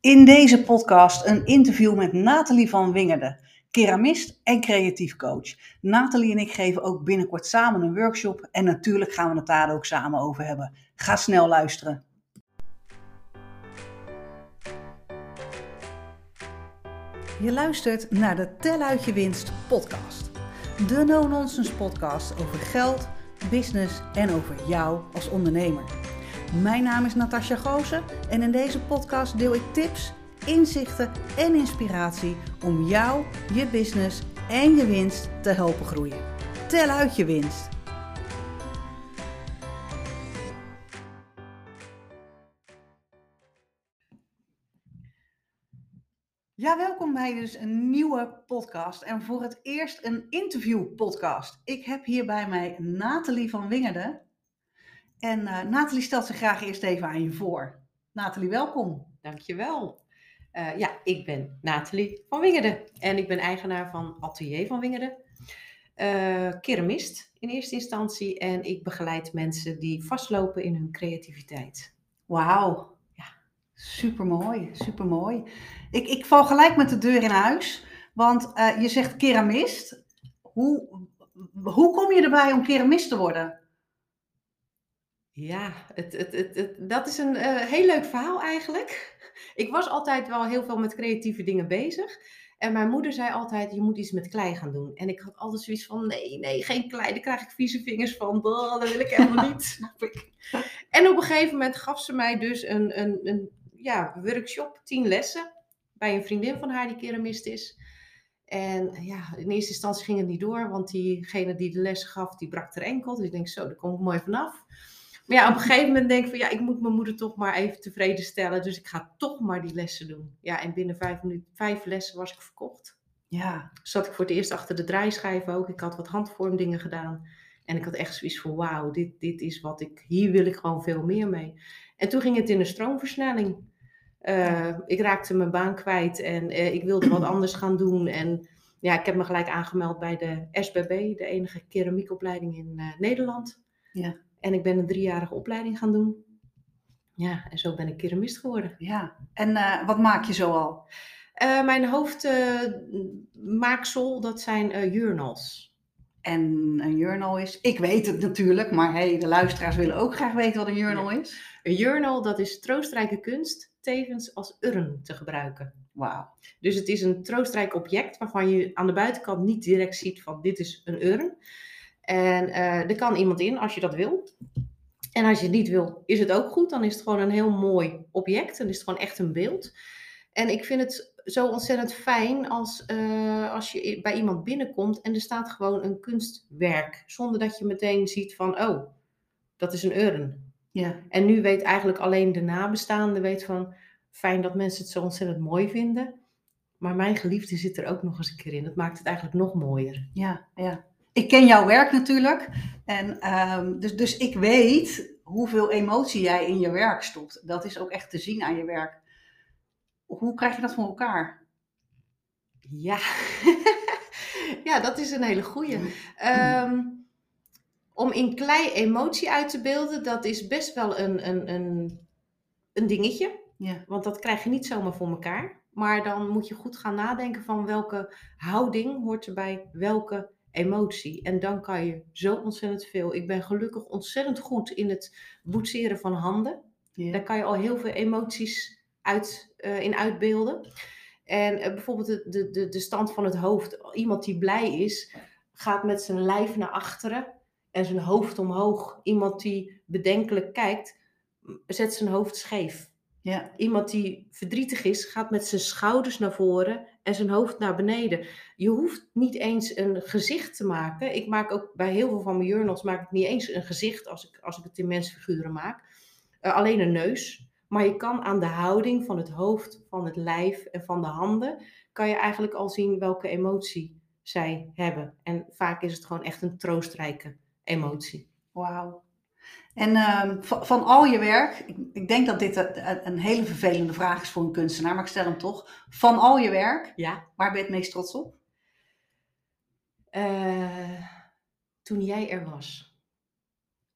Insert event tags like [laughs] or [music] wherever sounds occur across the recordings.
In deze podcast een interview met Nathalie van Wingerden, keramist en creatief coach. Nathalie en ik geven ook binnenkort samen een workshop en natuurlijk gaan we het daar ook samen over hebben. Ga snel luisteren. Je luistert naar de Tel uit je winst podcast. De no-nonsense podcast over geld, business en over jou als ondernemer. Mijn naam is Natasja Goosen en in deze podcast deel ik tips, inzichten en inspiratie om jou, je business en je winst te helpen groeien. Tel uit je winst. Ja, welkom bij dus een nieuwe podcast en voor het eerst een interview podcast. Ik heb hier bij mij Nathalie van Wingerden. En uh, Nathalie stelt zich graag eerst even aan je voor. Nathalie, welkom. Dankjewel. Uh, ja, ik ben Nathalie van Wingerden en ik ben eigenaar van Atelier van Wingerden. Uh, keramist in eerste instantie en ik begeleid mensen die vastlopen in hun creativiteit. Wauw, ja, supermooi, supermooi. Ik, ik val gelijk met de deur in huis, want uh, je zegt keramist. Hoe, hoe kom je erbij om keramist te worden? Ja, het, het, het, het, dat is een uh, heel leuk verhaal eigenlijk. Ik was altijd wel heel veel met creatieve dingen bezig. En mijn moeder zei altijd, je moet iets met klei gaan doen. En ik had altijd zoiets van, nee, nee, geen klei. Daar krijg ik vieze vingers van. dat wil ik helemaal niet, [laughs] snap ik. En op een gegeven moment gaf ze mij dus een, een, een ja, workshop, tien lessen. Bij een vriendin van haar die keramist is. En ja, in eerste instantie ging het niet door. Want diegene die de les gaf, die brak er enkel. Dus ik denk, zo, daar kom ik mooi vanaf. Maar ja, op een gegeven moment denk ik van ja, ik moet mijn moeder toch maar even tevreden stellen. Dus ik ga toch maar die lessen doen. Ja, en binnen vijf, minuten, vijf lessen was ik verkocht. Ja. Zat ik voor het eerst achter de draaischijf ook. Ik had wat handvormdingen gedaan. En ik had echt zoiets van wauw, dit, dit is wat ik, hier wil ik gewoon veel meer mee. En toen ging het in een stroomversnelling. Uh, ik raakte mijn baan kwijt en uh, ik wilde wat anders gaan doen. En ja, ik heb me gelijk aangemeld bij de SBB, de enige keramiekopleiding in uh, Nederland. Ja. En ik ben een driejarige opleiding gaan doen. Ja, en zo ben ik keramist geworden. Ja, en uh, wat maak je zo al? Uh, mijn hoofdmaaksel, uh, dat zijn journals. En een journal is, ik weet het natuurlijk, maar hey, de luisteraars willen ook graag weten wat een journal ja. is. Een journal, dat is troostrijke kunst, tevens als urn te gebruiken. Wauw. Dus het is een troostrijk object waarvan je aan de buitenkant niet direct ziet van dit is een urn. En uh, er kan iemand in als je dat wil. En als je het niet wil, is het ook goed. Dan is het gewoon een heel mooi object. Dan is het gewoon echt een beeld. En ik vind het zo ontzettend fijn als, uh, als je bij iemand binnenkomt en er staat gewoon een kunstwerk. Zonder dat je meteen ziet van, oh, dat is een urn. Ja. En nu weet eigenlijk alleen de nabestaande weet van, fijn dat mensen het zo ontzettend mooi vinden. Maar mijn geliefde zit er ook nog eens een keer in. Dat maakt het eigenlijk nog mooier. Ja, ja ik ken jouw werk natuurlijk. En, um, dus, dus ik weet hoeveel emotie jij in je werk stopt. Dat is ook echt te zien aan je werk. Hoe krijg je dat voor elkaar? Ja, [laughs] ja dat is een hele goeie. Um, om in klei emotie uit te beelden, dat is best wel een, een, een, een dingetje. Ja. Want dat krijg je niet zomaar voor elkaar. Maar dan moet je goed gaan nadenken van welke houding hoort er bij welke emotie. En dan kan je zo ontzettend veel. Ik ben gelukkig ontzettend goed in het boetseren van handen. Ja. Daar kan je al heel veel emoties uit, uh, in uitbeelden. En uh, bijvoorbeeld de, de, de stand van het hoofd. Iemand die blij is, gaat met zijn lijf naar achteren en zijn hoofd omhoog. Iemand die bedenkelijk kijkt, zet zijn hoofd scheef. Ja. Iemand die verdrietig is, gaat met zijn schouders naar voren en zijn hoofd naar beneden. Je hoeft niet eens een gezicht te maken. Ik maak ook bij heel veel van mijn journals maak ik niet eens een gezicht als ik, als ik het in mensfiguren maak. Uh, alleen een neus. Maar je kan aan de houding van het hoofd, van het lijf en van de handen, kan je eigenlijk al zien welke emotie zij hebben. En vaak is het gewoon echt een troostrijke emotie. Wauw. En uh, van, van, al je werk, ik, ik denk dat dit een, een, hele vervelende vraag is voor een kunstenaar, maar ik stel hem toch. Van al je werk, ja. waar ben je het meest trots op? Uh, toen jij er was.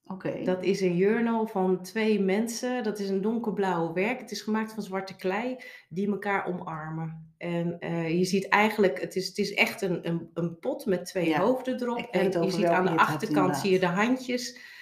Oké. Dat is een journal van twee mensen. Dat is een donkerblauwe werk. Het is gemaakt van zwarte klei die elkaar omarmen. En eh, je ziet eigenlijk, het is, het is echt een, een, een pot met twee Ja, hoofden erop. En je ziet aan de achterkant zie je de handjes.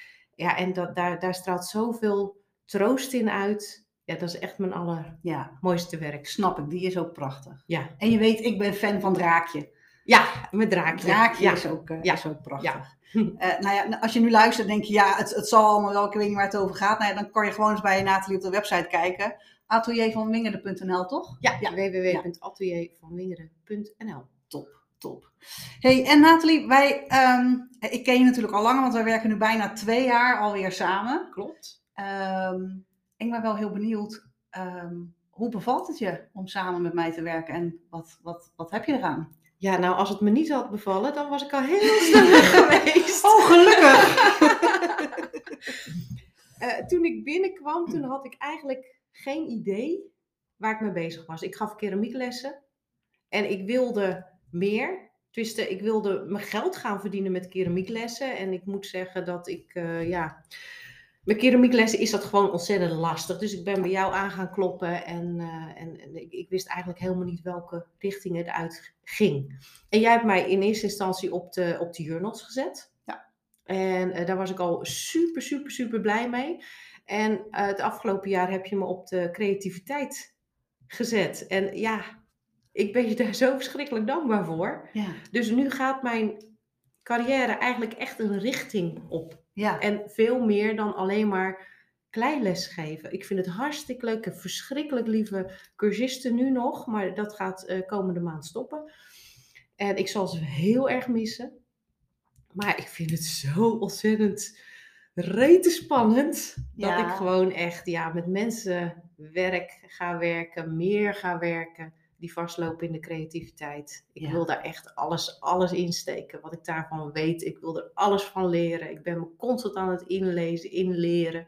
Ja, en dat, daar, daar straalt zoveel troost in uit. Ja, dat is echt mijn allermooiste Ja, werk. snap ik. Die is ook prachtig. Ja, En je weet, ik ben fan van Draakje. ja met draakje. Draakje ja. is, ook, eh, Ja. is ook prachtig. Ja. [laughs] Eh, nou ja, als je nu luistert, denk je, ja, het, het zal allemaal wel, ik weet niet waar het over gaat. Nou ja, dan kan je gewoon eens bij Nathalie op de website kijken. Ateliervanwingerde.nl, toch? Ja, Ja. www.ateliervanwingeren.nl Top, top. Hey, en Nathalie, wij, ehm, ik ken je natuurlijk al langer, want wij werken nu bijna twee jaar alweer samen. Klopt. Ehm, ik ben wel heel benieuwd, ehm, hoe bevalt het je om samen met mij te werken en wat, wat, wat heb je eraan? Ja, nou, als het me niet had bevallen, dan was ik al heel [laughs] snel weg geweest. Oh, gelukkig! [laughs] Eh, toen ik binnenkwam, toen had ik eigenlijk geen idee waar ik mee bezig was. Ik gaf keramieklessen en ik wilde meer. Dus ik wilde mijn geld gaan verdienen met keramieklessen. En ik moet zeggen dat ik, eh, ja, met keramieklessen is dat gewoon ontzettend lastig. Dus ik ben bij jou aan gaan kloppen en, eh, en, en ik, ik wist eigenlijk helemaal niet welke richting het uit ging. En jij hebt mij in eerste instantie op de, op de journals gezet. Ja. En eh, daar was ik al super, super, super blij mee. En het afgelopen jaar heb je me op de creativiteit gezet. En ja, ik ben je daar zo verschrikkelijk dankbaar voor. Ja, Dus nu gaat mijn carrière eigenlijk echt een richting op. ja. En veel meer dan alleen maar kleiles geven. Ik vind het hartstikke leuk. Ik heb verschrikkelijk lieve cursisten nu nog. Maar dat gaat eh, komende maand stoppen. En ik zal ze heel erg missen. Maar ik vind het zo ontzettend rete spannend. Dat ik gewoon echt ja, met mensen werk ga werken. Meer ga werken. Die vastlopen in de creativiteit. Ik Ja. wil daar echt alles, alles insteken. Wat ik daarvan weet. Ik wil er alles van leren. Ik ben me constant aan het inlezen, inleren.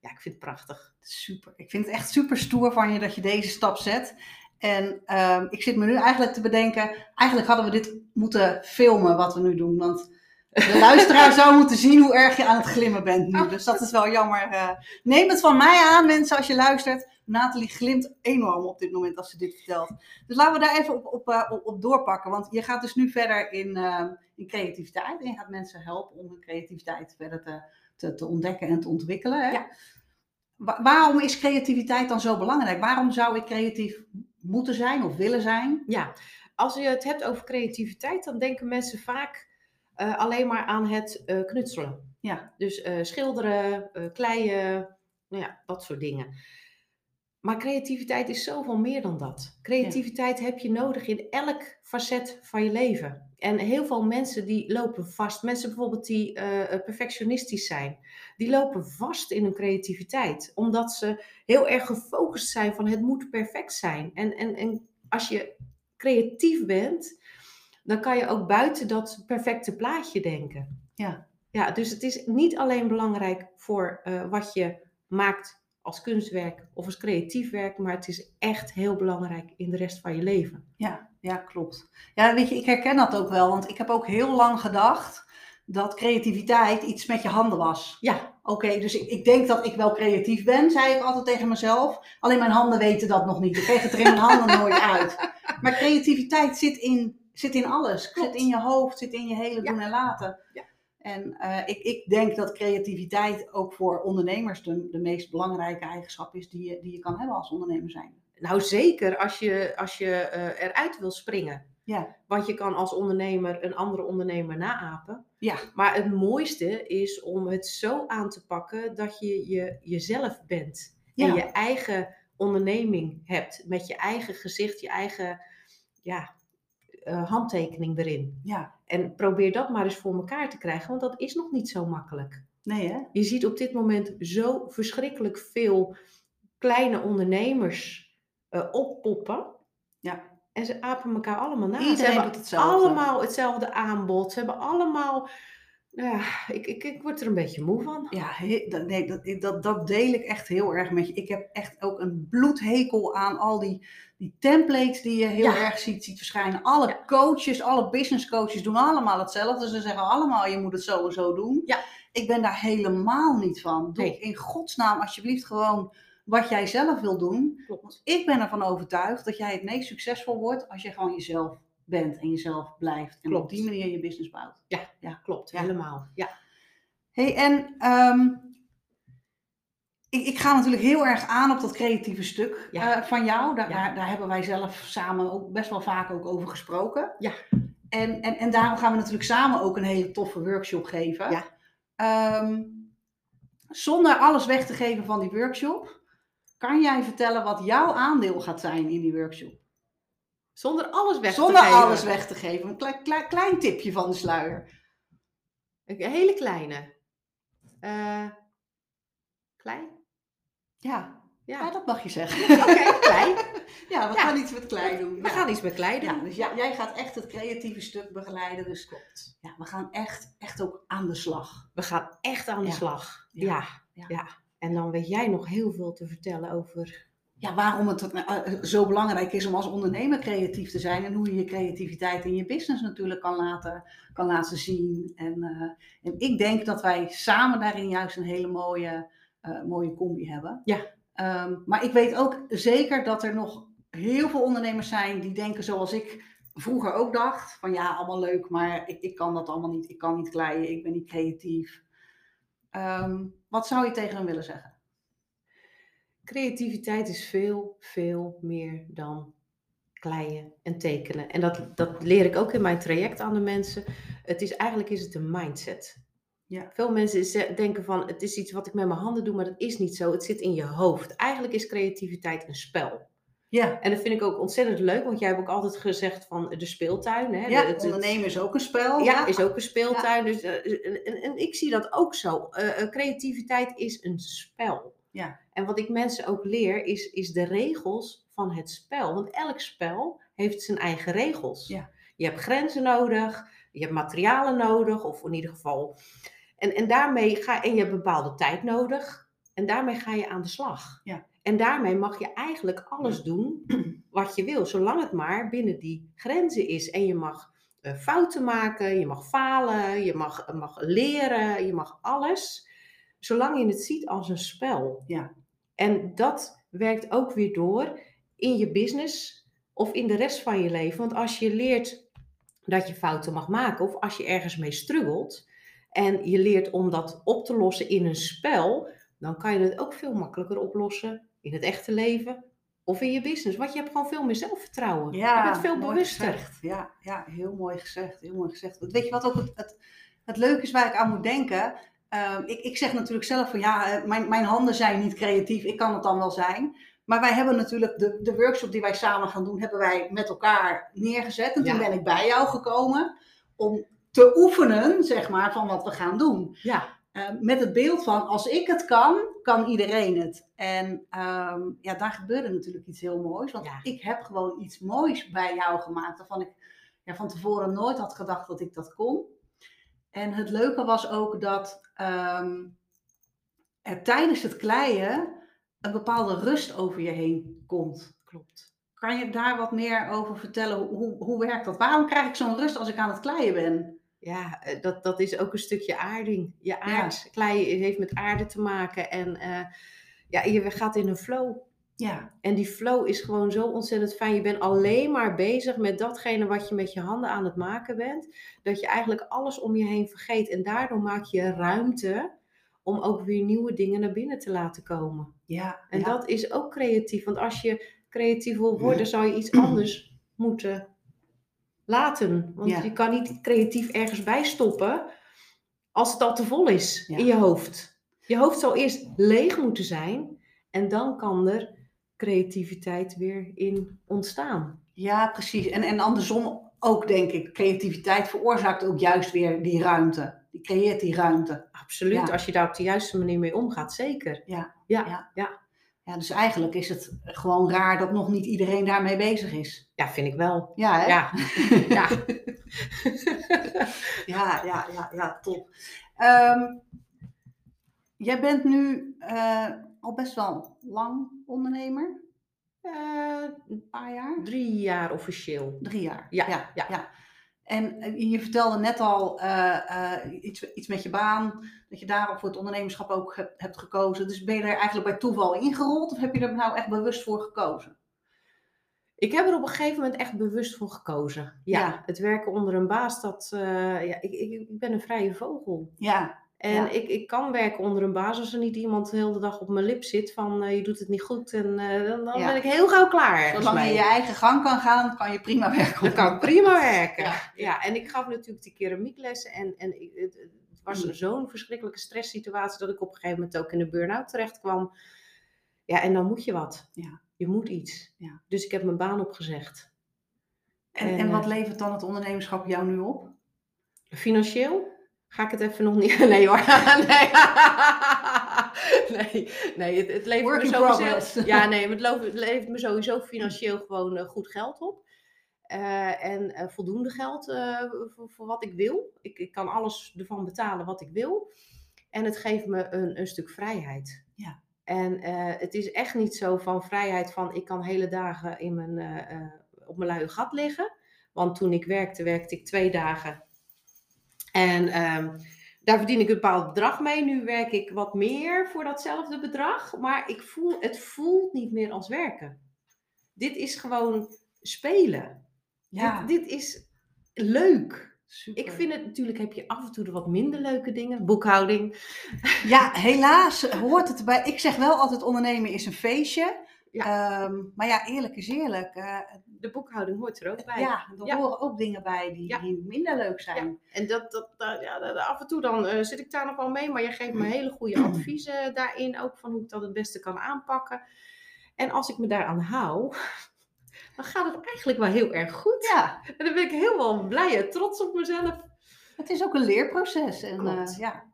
Ja, ik vind het prachtig. Super. Ik vind het echt super stoer van je dat je deze stap zet. En ehm, ik zit me nu eigenlijk te bedenken, eigenlijk hadden we dit moeten filmen wat we nu doen. Want de luisteraar zou moeten zien hoe erg je aan het glimmen bent nu. Dus dat is wel jammer. eh. neem het van mij aan, mensen, als je luistert. Nathalie glimt enorm op dit moment als ze dit vertelt. Dus laten we daar even op, op, eh, op, op doorpakken. Want je gaat dus nu verder in, ehm, in creativiteit. En je gaat mensen helpen om hun creativiteit verder te, te, te ontdekken en te ontwikkelen. Hè? Ja. Wa- waarom is creativiteit dan zo belangrijk? Waarom zou ik creatief moeten zijn of willen zijn? Ja, als je het hebt over creativiteit, dan denken mensen vaak eh, alleen maar aan het eh, knutselen. Ja. Dus eh, schilderen, kleien, nou ja, dat soort dingen. Maar creativiteit is zoveel meer dan dat. Creativiteit heb je nodig in elk facet van je leven. En heel veel mensen die lopen vast. Mensen bijvoorbeeld die perfectionistisch zijn. Die lopen vast in hun creativiteit. Omdat ze heel erg gefocust zijn van het moet perfect zijn. En, en, en als je creatief bent, dan kan je ook buiten dat perfecte plaatje denken. Ja. Ja, dus het is niet alleen belangrijk voor eh, wat je maakt als kunstwerk of als creatief werk, maar het is echt heel belangrijk in de rest van je leven. Ja, ja, klopt. Ja, weet je, ik herken dat ook wel. Want ik heb ook heel lang gedacht dat creativiteit iets met je handen was. Ja, Oké, dus ik, ik denk dat ik wel creatief ben, zei ik altijd tegen mezelf. Alleen mijn handen weten dat nog niet. Ik kreeg het er in mijn handen nooit uit. Maar creativiteit zit in, zit in alles. Klopt. Zit in je hoofd, zit in je hele doen en laten. Ja. En eh, ik, ik denk dat creativiteit ook voor ondernemers de, de meest belangrijke eigenschap is die je, die je kan hebben als ondernemer zijn. nou zeker als je, als je eh, eruit wil springen. Ja, Want je kan als ondernemer een andere ondernemer naapen. ja, Maar het mooiste is om het zo aan te pakken dat je, je jezelf bent. En je eigen onderneming hebt. Met je eigen gezicht, je eigen ja, eh, handtekening erin. ja. En probeer dat maar eens voor elkaar te krijgen, want dat is nog niet zo makkelijk. Nee hè? Je ziet op dit moment zo verschrikkelijk veel kleine ondernemers eh, oppoppen. Ja. En ze apen elkaar allemaal na. ze Iedereen hebben doet hetzelfde. allemaal hetzelfde aanbod. Ze hebben allemaal... Ja, ik, ik, ik word er een beetje moe van. Ja, he- dat, nee, dat, dat, dat deel ik echt heel erg met je. Ik heb echt ook een bloedhekel aan al die, die templates die je heel Ja. erg ziet, ziet verschijnen. Alle Ja. coaches, alle business coaches doen allemaal hetzelfde. Ze zeggen allemaal, je moet het zo en zo doen. Ja. Ik ben daar helemaal niet van. Doe Nee. in godsnaam alsjeblieft gewoon wat jij zelf wil doen. Klopt. Ik ben ervan overtuigd dat jij het meest succesvol wordt als je gewoon jezelf bent en jezelf blijft. En Klopt. op die manier je business bouwt. Klopt, Ja. helemaal. Ja. Hey, en ehm, ik, ik ga natuurlijk heel erg aan op dat creatieve stuk Ja. eh, van jou. Daar, Ja. daar, daar hebben wij zelf samen ook best wel vaak ook over gesproken. Ja. En, en, en daarom gaan we natuurlijk samen ook een hele toffe workshop geven. Ja. Ehm, zonder alles weg te geven van die workshop, kan jij vertellen wat jouw aandeel gaat zijn in die workshop? Zonder alles weg Zonder te geven. alles weg te geven. Een klein, klein, klein tipje van de sluier. Een hele kleine. Eh, klein? Ja, ja. Ja. dat mag je zeggen. [laughs] Oké, klein. Ja, we Ja. gaan iets met klei doen. We ja. gaan iets met klein doen. Ja, dus ja, jij gaat echt het creatieve stuk begeleiden. Dus Klopt. ja, we gaan echt, echt ook aan de slag. We gaan echt aan de slag. Ja. Ja. En dan weet jij nog heel veel te vertellen over. Ja, waarom het eh, zo belangrijk is om als ondernemer creatief te zijn. En hoe je je creativiteit in je business natuurlijk kan laten, kan laten zien. En, eh, en ik denk dat wij samen daarin juist een hele mooie, eh, mooie combi hebben. Ja. Ehm, maar ik weet ook zeker dat er nog heel veel ondernemers zijn die denken zoals ik vroeger ook dacht. Van ja, allemaal leuk, maar ik, ik kan dat allemaal niet. Ik kan niet kleien, ik ben niet creatief. Ehm, wat zou je tegen hen willen zeggen? Creativiteit is veel, veel meer dan kleien en tekenen. En dat, dat leer ik ook in mijn traject aan de mensen. Het is, eigenlijk is het een mindset. Ja. Veel mensen denken van het is iets wat ik met mijn handen doe, maar dat is niet zo. Het zit in je hoofd. Eigenlijk is creativiteit een spel. Ja, En dat vind ik ook ontzettend leuk, want jij hebt ook altijd gezegd van de speeltuin. Hè? ja het- ondernemen is ook een spel. ja, is ook een speeltuin. Dus, eh, en, en, en ik zie dat ook zo. Eh, eh, creativiteit is een spel. Ja. En wat ik mensen ook leer, is, is de regels van het spel. Want elk spel heeft zijn eigen regels. Ja. Je hebt grenzen nodig, je hebt materialen nodig, of in ieder geval. En, en daarmee ga en je hebt bepaalde tijd nodig. En daarmee ga je aan de slag. Ja. En daarmee mag je eigenlijk alles doen [clears throat] wat je wil, zolang het maar binnen die grenzen is. En je mag eh, fouten maken, je mag falen, je mag, mag leren, je mag alles. Zolang je het ziet als een spel. Ja. En dat werkt ook weer door in je business of in de rest van je leven. Want als je leert dat je fouten mag maken of als je ergens mee struggelt en je leert om dat op te lossen in een spel, dan kan je het ook veel makkelijker oplossen in het echte leven of in je business. Want je hebt gewoon veel meer zelfvertrouwen. je bent veel bewuster. gezegd. Ja, ja, heel mooi gezegd. Heel mooi gezegd. Weet je wat ook het, het, het leuke is waar ik aan moet denken? Ehm, ik, ik zeg natuurlijk zelf van ja, eh, mijn, mijn handen zijn niet creatief. Ik kan het dan wel zijn. Maar wij hebben natuurlijk de, de workshop die wij samen gaan doen, hebben wij met elkaar neergezet. En toen ben ik bij jou gekomen om te oefenen, zeg maar, van wat we gaan doen. Ja, Eh, met het beeld van als ik het kan, kan iedereen het. En ehm, ja, daar gebeurde natuurlijk iets heel moois. Want Ja. ik heb gewoon iets moois bij jou gemaakt. Waarvan ik ja, van tevoren nooit had gedacht dat ik dat kon. En het leuke was ook dat ehm, er tijdens het kleien een bepaalde rust over je heen komt. klopt. Kan je daar wat meer over vertellen? Hoe, hoe, werkt dat? Waarom krijg ik zo'n rust als ik aan het kleien ben? Ja, eh, dat, dat is ook een stukje aarding. Je aard, klei heeft met aarde te maken. En eh, ja, je gaat in een flow. Ja, En die flow is gewoon zo ontzettend fijn. Je bent alleen maar bezig met datgene wat je met je handen aan het maken bent. Dat je eigenlijk alles om je heen vergeet. En daardoor maak je ruimte om ook weer nieuwe dingen naar binnen te laten komen. ja. En ja. dat is ook creatief. Want als je creatief wil worden, zou je iets anders moeten laten. Want Ja. je kan niet creatief ergens bij stoppen als het al te vol is Ja. in je hoofd. Je hoofd zal eerst leeg moeten zijn en dan kan er creativiteit weer in ontstaan. Ja, precies. En, en andersom ook, denk ik. Creativiteit veroorzaakt ook juist weer die ruimte. Die creëert die ruimte. Absoluut, Ja. als je daar op de juiste manier mee omgaat, zeker. Ja, ja, ja. ja. Ja, dus eigenlijk is het gewoon raar dat nog niet iedereen daarmee bezig is. Ja, vind ik wel. Ja, hè? Ja, [laughs] ja. ja, ja, ja, ja, top. Ehm, jij bent nu eh, al best wel lang ondernemer. Eh, Een paar jaar? drie jaar officieel. Drie jaar. Ja, ja, ja. ja. En eh, je vertelde net al eh, iets, iets met je baan, dat je daarop voor het ondernemerschap ook hebt, hebt gekozen. Dus ben je er eigenlijk bij toeval ingerold of heb je er nou echt bewust voor gekozen? Ik heb er op een gegeven moment echt bewust voor gekozen. Ja, Ja. het werken onder een baas, dat, ja, ik, ik, ik ben een vrije vogel. Ja, En Ja. ik, ik kan werken onder een baas als er niet iemand de hele dag op mijn lip zit van eh, je doet het niet goed. En eh, dan, dan Ja. ben ik heel gauw klaar. zolang je je eigen gang kan gaan, kan je prima werken. Dan kan ik prima werken. Ja. Ja. en ik gaf natuurlijk die keramieklessen. En, en het, het was Mm. zo'n verschrikkelijke stresssituatie dat ik op een gegeven moment ook in de burn-out terecht kwam. Ja, en dan moet je wat. Ja. Je moet iets. Ja. Dus ik heb mijn baan opgezegd. En, en En, wat eh, levert dan het ondernemerschap jou nu op? Financieel ga ik het even nog niet. [laughs] Nee hoor. [laughs] Nee, [laughs] nee, nee het, het levert me sowieso. progress. Ja, nee, het levert me sowieso financieel gewoon eh, goed geld op. Eh, en eh, voldoende geld voor, voor wat ik wil. Ik, ik kan alles ervan betalen wat ik wil. En het geeft me een, een stuk vrijheid. Ja. En het is echt niet zo van vrijheid van ik kan hele dagen in mijn, op mijn luie gat liggen. Want toen ik werkte, werkte ik twee dagen. En ehm, daar verdien ik een bepaald bedrag mee. Nu werk ik wat meer voor datzelfde bedrag. Maar ik voel, het voelt niet meer als werken. Dit is gewoon spelen. Ja, Dit, dit is leuk. super. Ik vind het natuurlijk, heb je af en toe de wat minder leuke dingen. Boekhouding. Ja, [laughs] helaas hoort het erbij. Ik zeg wel altijd ondernemen is een feestje. Ehm, maar ja, eerlijk is eerlijk. eh, De boekhouding hoort er ook bij. ja, er Ja. horen ook dingen bij die, Ja. die minder leuk zijn. En dat, dat, dat- ja, dat- af en toe dan eh, zit ik daar nog wel mee, maar je geeft me hele goede [clears throat] adviezen daarin, ook van hoe ik dat het beste kan aanpakken. En als ik me daaraan hou, [laughs] dan gaat het eigenlijk wel heel erg goed. Ja, En dan ben ik heel wel blij en trots op mezelf. het is ook een leerproces. En, eh. Ja.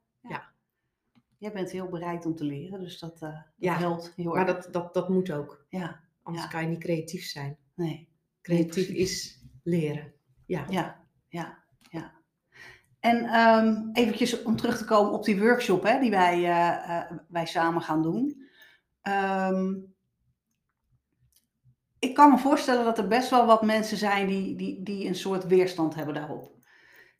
Jij bent heel bereid om te leren, dus dat, eh, dat Ja, helpt heel Maar erg. dat, dat, dat moet ook, Ja, anders kan je niet creatief zijn. nee. Creatief is leren. Ja. Ja, ja, ja. En ehm eventjes om terug te komen op die workshop hè, die wij, eh, eh, wij samen gaan doen. Ehm, ik kan me voorstellen dat er best wel wat mensen zijn die, die, die een soort weerstand hebben daarop.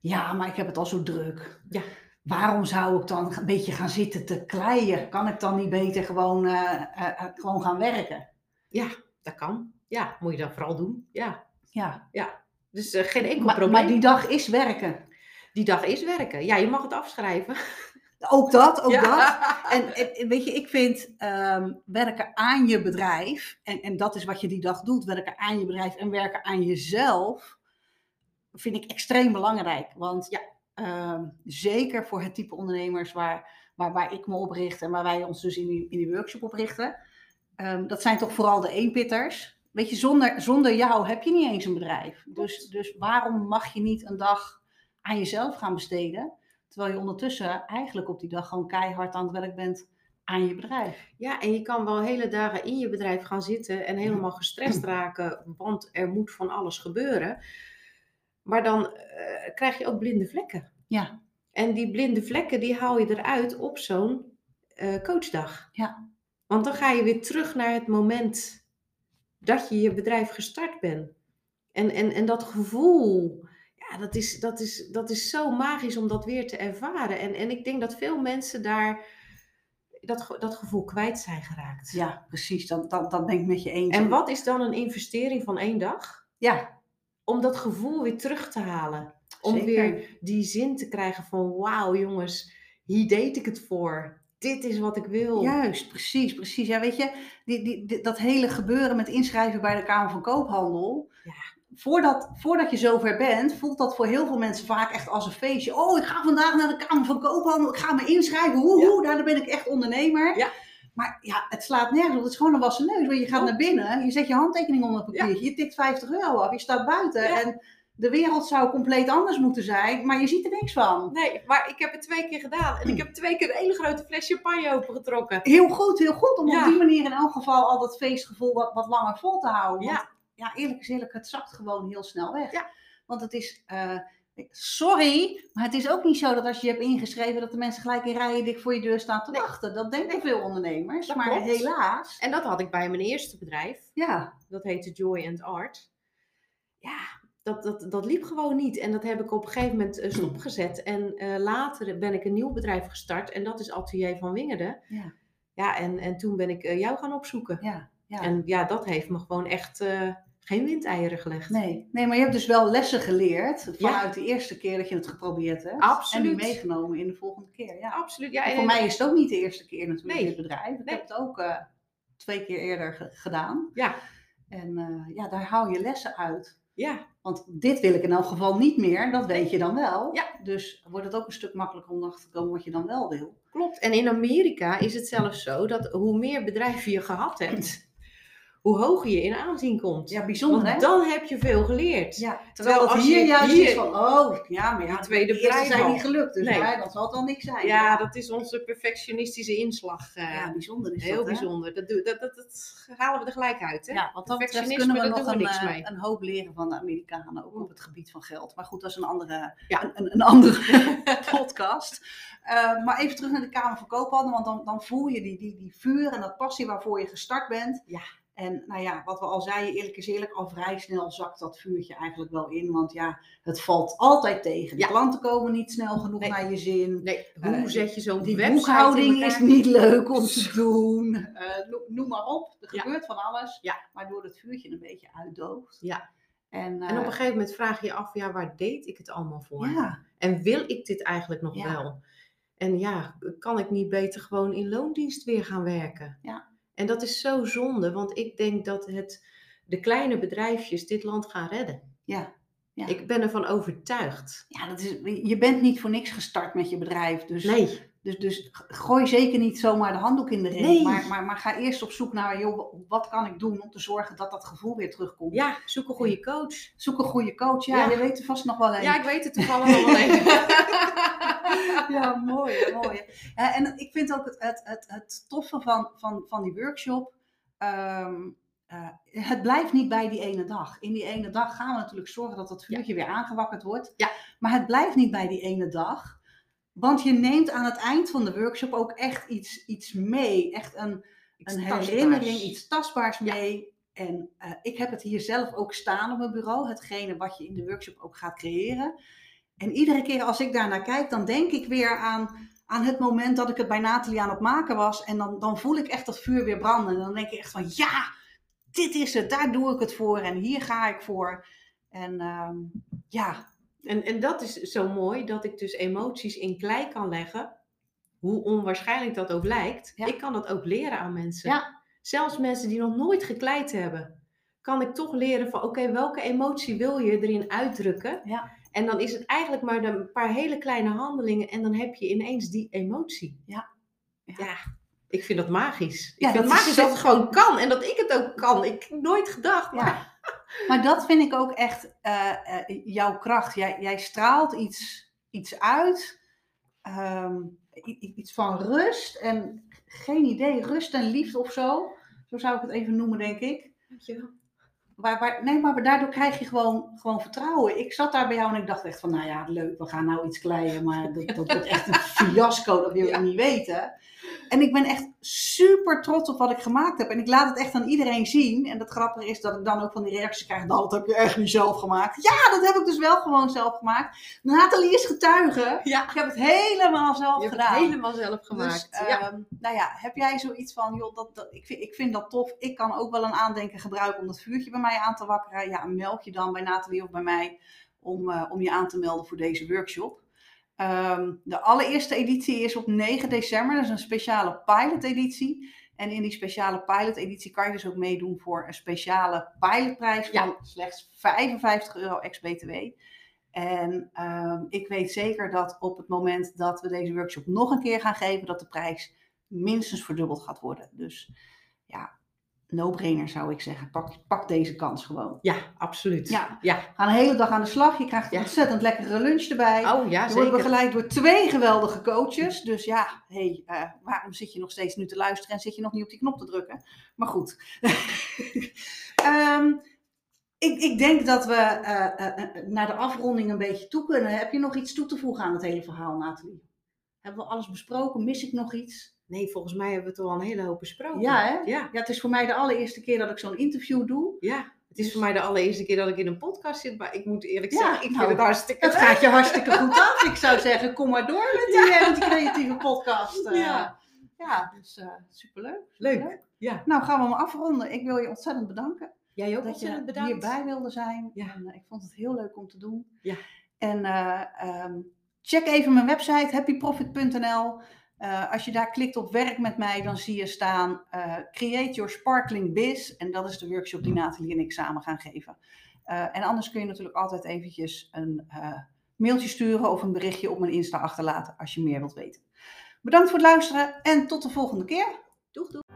Ja, maar ik heb het al zo druk. Ja. Waarom zou ik dan een beetje gaan zitten te kleien? Kan ik dan niet beter gewoon, eh, eh, eh, gewoon gaan werken? Dat kan. Ja, moet je dat vooral doen. Ja. Ja, Dus eh, geen enkel maar, probleem. maar die dag is werken. Die dag is werken. Ja, je mag het afschrijven. Ook dat, ook Ja. dat. [laughs] En, en- en weet je, ik vind ehm, werken aan je bedrijf, en, en dat is wat je die dag doet, werken aan je bedrijf en werken aan jezelf, vind ik extreem belangrijk. Want Ja. Ehm, zeker voor het type ondernemers waar, waar, waar ik me op richt en waar wij ons dus in die, in die workshop op richten, ehm, dat zijn toch vooral de eenpitters. Weet je, zonder, zonder jou heb je niet eens een bedrijf. Dus, dus waarom mag je niet een dag aan jezelf gaan besteden? Terwijl je ondertussen eigenlijk op die dag gewoon keihard aan het werk bent aan je bedrijf. Ja, en je kan wel hele dagen in je bedrijf gaan zitten en helemaal gestrest raken, want er moet van alles gebeuren. Maar dan eh, krijg je ook blinde vlekken. Ja. En die blinde vlekken, die haal je eruit op zo'n eh, coachdag. Ja. Want dan ga je weer terug naar het moment dat je je bedrijf gestart bent. En, en, en dat gevoel, ja, dat is, dat, is, dat is zo magisch om dat weer te ervaren. En, en ik denk dat veel mensen daar dat, dat gevoel kwijt zijn geraakt. Ja, precies. Dat, dat, dat ben ik met je eens. En wat is dan een investering van één dag? Ja, Om dat gevoel weer terug te halen. Om Zeker. weer die zin te krijgen van wauw jongens, hier deed ik het voor. Dit is wat ik wil. juist. Precies, precies. Ja, weet je, die, die, die- dat hele gebeuren met inschrijven bij de Kamer van Koophandel. Ja. Voordat, voordat je zover bent, voelt dat voor heel veel mensen vaak echt als een feestje. Oh, ik ga vandaag naar de Kamer van Koophandel. Ik ga me inschrijven. Woehoe, daar ben ik echt ondernemer. Ja. Maar ja, het slaat nergens op. Het is gewoon een wassen neus. Want je gaat naar binnen, je zet je handtekening onder het papiertje. Je tikt 50 euro af. Je staat buiten. Ja. En de wereld zou compleet anders moeten zijn. Maar je ziet er niks van. Nee, maar ik heb het twee keer gedaan. En ik heb twee keer een hele grote fles champagne opengetrokken. Heel goed, heel goed. Om Ja. op die manier in elk geval al dat feestgevoel wat, wat langer vol te houden. Want, Ja. ja, eerlijk is eerlijk, het zakt gewoon heel snel weg. Ja. Want het is, eh, sorry, maar het is ook niet zo dat als je je hebt ingeschreven dat de mensen gelijk in rijen dik voor je deur staan te Nee. wachten. Dat denken veel ondernemers. Dat maar klopt. helaas, En dat had ik bij mijn eerste bedrijf. ja, Dat heette Joy and Art. Ja, dat, dat, dat liep gewoon niet. En dat heb ik op een gegeven moment eh, stopgezet. En eh, later ben ik een nieuw bedrijf gestart. En dat is Atelier van Wingerden. Ja. Ja, en, en toen ben ik eh, jou gaan opzoeken. Ja, ja. En ja, dat heeft me gewoon echt geen windeieren gelegd. Nee, nee, maar je hebt dus wel lessen geleerd vanuit de eerste keer dat je het geprobeerd hebt. Absoluut. En die meegenomen in de volgende keer. Ja. Absoluut. Ja, En en- voor mij is het ook niet de eerste keer natuurlijk Nee. dit bedrijf. Ik Nee. heb het ook eh, twee keer eerder ge- gedaan. Ja. En eh, ja, daar haal je lessen uit. ja, Want dit wil ik in elk geval niet meer, dat weet je dan wel. Ja. Dus wordt het ook een stuk makkelijker om achter te komen wat je dan wel wil. klopt. En in Amerika is het zelfs zo dat hoe meer bedrijven je gehad hebt, [clears throat] hoe hoger je in aanzien komt. Ja, bijzonder hè? Want dan heb je veel geleerd. Ja, terwijl Terwijl hier je juist hier- is van, oh, ja, maar ja, Die tweede de eerste zijn niet gelukt. Dus Nee. ja, dan zal wel niks zijn. Ja, dat is onze perfectionistische inslag. eh, Ja, bijzonder is heel dat, bijzonder. Dat, dat, dat, dat halen we er gelijk uit. Hè? Ja, dat betreft Perfectionisme, kunnen we nog een, niks eh, mee. een hoop leren van de Amerikanen, ook op het gebied van geld. Maar goed, dat is een andere, Ja. een, een, een andere [laughs] podcast. Eh, maar even terug naar de Kamer van Koophandel, want dan, dan voel je die, die, die vuur en dat passie waarvoor je gestart bent. Ja. En nou ja, wat we al zeiden, eerlijk is eerlijk, al vrij snel zakt dat vuurtje eigenlijk wel in. Want ja, het valt altijd tegen. De Ja. klanten komen niet snel genoeg Nee. naar je zin. Nee, hoe Eh, zet je zo'n Die website boekhouding in is niet leuk om te doen. [laughs] Eh, noem, maar op. Er Ja. gebeurt van alles. Ja. Waardoor het vuurtje een beetje uitdooft. Ja. En, En op eh, een gegeven moment vraag je je af, ja, waar deed ik het allemaal voor? ja, En wil ik dit eigenlijk nog wel? En ja, kan ik niet beter gewoon in loondienst weer gaan werken? Ja. En dat is zo zonde, want ik denk dat het de kleine bedrijfjes dit land gaan redden. ja. Ja. Ik ben ervan overtuigd. ja dat is, je bent niet voor niks gestart met je bedrijf. Dus, Nee, dus, dus gooi zeker niet zomaar de handdoek in de ring. Nee. Maar, maar, maar ga eerst op zoek naar, joh, wat kan ik doen om te zorgen dat dat gevoel weer terugkomt. ja, zoek een goede coach. Zoek een goede coach. Ja, Ja. je weet er vast nog wel een. Ja, ik weet het toevallig al wel even. [laughs] ja, mooi, mooi. Ja, en ik vind ook het, het, het, het toffe van, van, van die workshop. ehm, eh, het blijft niet bij die ene dag. In die ene dag gaan we natuurlijk zorgen dat dat vuurtje weer aangewakkerd wordt. Ja. Maar het blijft niet bij die ene dag. Want je neemt aan het eind van de workshop ook echt iets, iets mee. Echt een, Iets een tastbaars. herinnering, iets tastbaars Ja. mee. En eh, ik heb het hier zelf ook staan op mijn bureau. Hetgene wat je in de workshop ook gaat creëren. En iedere keer als ik daarnaar kijk, dan denk ik weer aan, aan het moment dat ik het bij Nathalie aan het maken was. En dan, dan voel ik echt dat vuur weer branden. En dan denk ik echt van ja, dit is het. Daar doe ik het voor. En hier ga ik voor. En ehm, ja, En, en dat is zo mooi, dat ik dus emoties in klei kan leggen. Hoe onwaarschijnlijk dat ook lijkt. Ja. Ik kan dat ook leren aan mensen. Ja. Zelfs mensen die nog nooit gekleid hebben. Kan ik toch leren van, oké, welke emotie wil je erin uitdrukken? Ja. En dan is het eigenlijk maar een paar hele kleine handelingen. En dan heb je ineens die emotie. Ja. Ja. Ik vind dat magisch. Ik Ja, vind dat magisch dat het gewoon kan. En dat ik het ook kan. Ik heb nooit gedacht. Maar Ja. Maar dat vind ik ook echt eh, eh, jouw kracht. Jij, jij straalt iets, iets uit. ehm, iets van rust en geen idee, rust en liefde of zo. Zo zou ik het even noemen, denk ik. Dankjewel. Waar, waar, nee, maar daardoor krijg je gewoon, gewoon vertrouwen. Ik zat daar bij jou en ik dacht echt van, nou ja, leuk, we gaan nou iets kleien, maar dat, dat wordt echt een [laughs] fiasco, dat wil je Ja. niet weten. En ik ben echt super trots op wat ik gemaakt heb. En ik laat het echt aan iedereen zien. En het grappige is dat ik dan ook van die reacties krijg, nou, dat heb je echt niet zelf gemaakt. Ja, dat heb ik dus wel gewoon zelf gemaakt. Nathalie is getuige. Ja. Ik heb het helemaal zelf Je hebt gedaan. het helemaal zelf gemaakt. Dus, ja. ehm, nou ja, heb jij zoiets van, joh, dat, dat, ik, vind, ik vind dat tof. Ik kan ook wel een aandenken gebruiken om dat vuurtje bij mij aan te wakkeren. Ja, meld je dan bij Nathalie of bij mij om, eh, om je aan te melden voor deze workshop. Ehm, de allereerste editie is op 9 december. Dat is een speciale pilot-editie. En in die speciale pilot-editie kan je dus ook meedoen voor een speciale pilotprijs van slechts 55 euro ex-BTW. En ehm, ik weet zeker dat op het moment dat we deze workshop nog een keer gaan geven, dat de prijs minstens verdubbeld gaat worden. Dus ja, no-brainer zou ik zeggen. Pak, pak deze kans gewoon. ja, absoluut. Ja. ja. Ga een hele dag aan de slag. Je krijgt een Ja. ontzettend lekkere lunch erbij. Oh ja, je wordt zeker. begeleid door twee geweldige coaches. Dus ja, hey, eh, waarom zit je nog steeds nu te luisteren en zit je nog niet op die knop te drukken? Maar goed. [laughs] Ehm, ik, ik denk dat we eh, eh, naar de afronding een beetje toe kunnen. Heb je nog iets toe te voegen aan het hele verhaal, Nathalie? Hebben we alles besproken? Mis ik nog iets? Nee, volgens mij hebben we het al een hele hoop besproken. Ja, hè? Ja, Ja, het is voor mij de allereerste keer dat ik zo'n interview doe. ja. Het is voor mij de allereerste keer dat ik in een podcast zit, maar ik moet eerlijk Ja, zeggen, ik nou, vind het hartstikke Het gaat je hartstikke goed af. Ik zou zeggen, kom maar door met die, eh, met die creatieve podcast. eh. Ja. ja, dus eh, superleuk. Leuk. Ja. Nou, gaan we hem afronden. Ik wil je ontzettend bedanken Jij ook dat ontzettend je bedankt. hierbij wilde zijn. Ja. En, ik vond het heel leuk om te doen. Ja. En eh, ehm, check even mijn website, happyprofit.nl. Eh, als je daar klikt op werk met mij, dan zie je staan eh, Create Your Sparkling Biz. En dat is de workshop die Nathalie en ik samen gaan geven. Eh, en anders kun je natuurlijk altijd eventjes een mailtje sturen of een berichtje op mijn Insta achterlaten als je meer wilt weten. Bedankt voor het luisteren en tot de volgende keer. Doeg, doeg.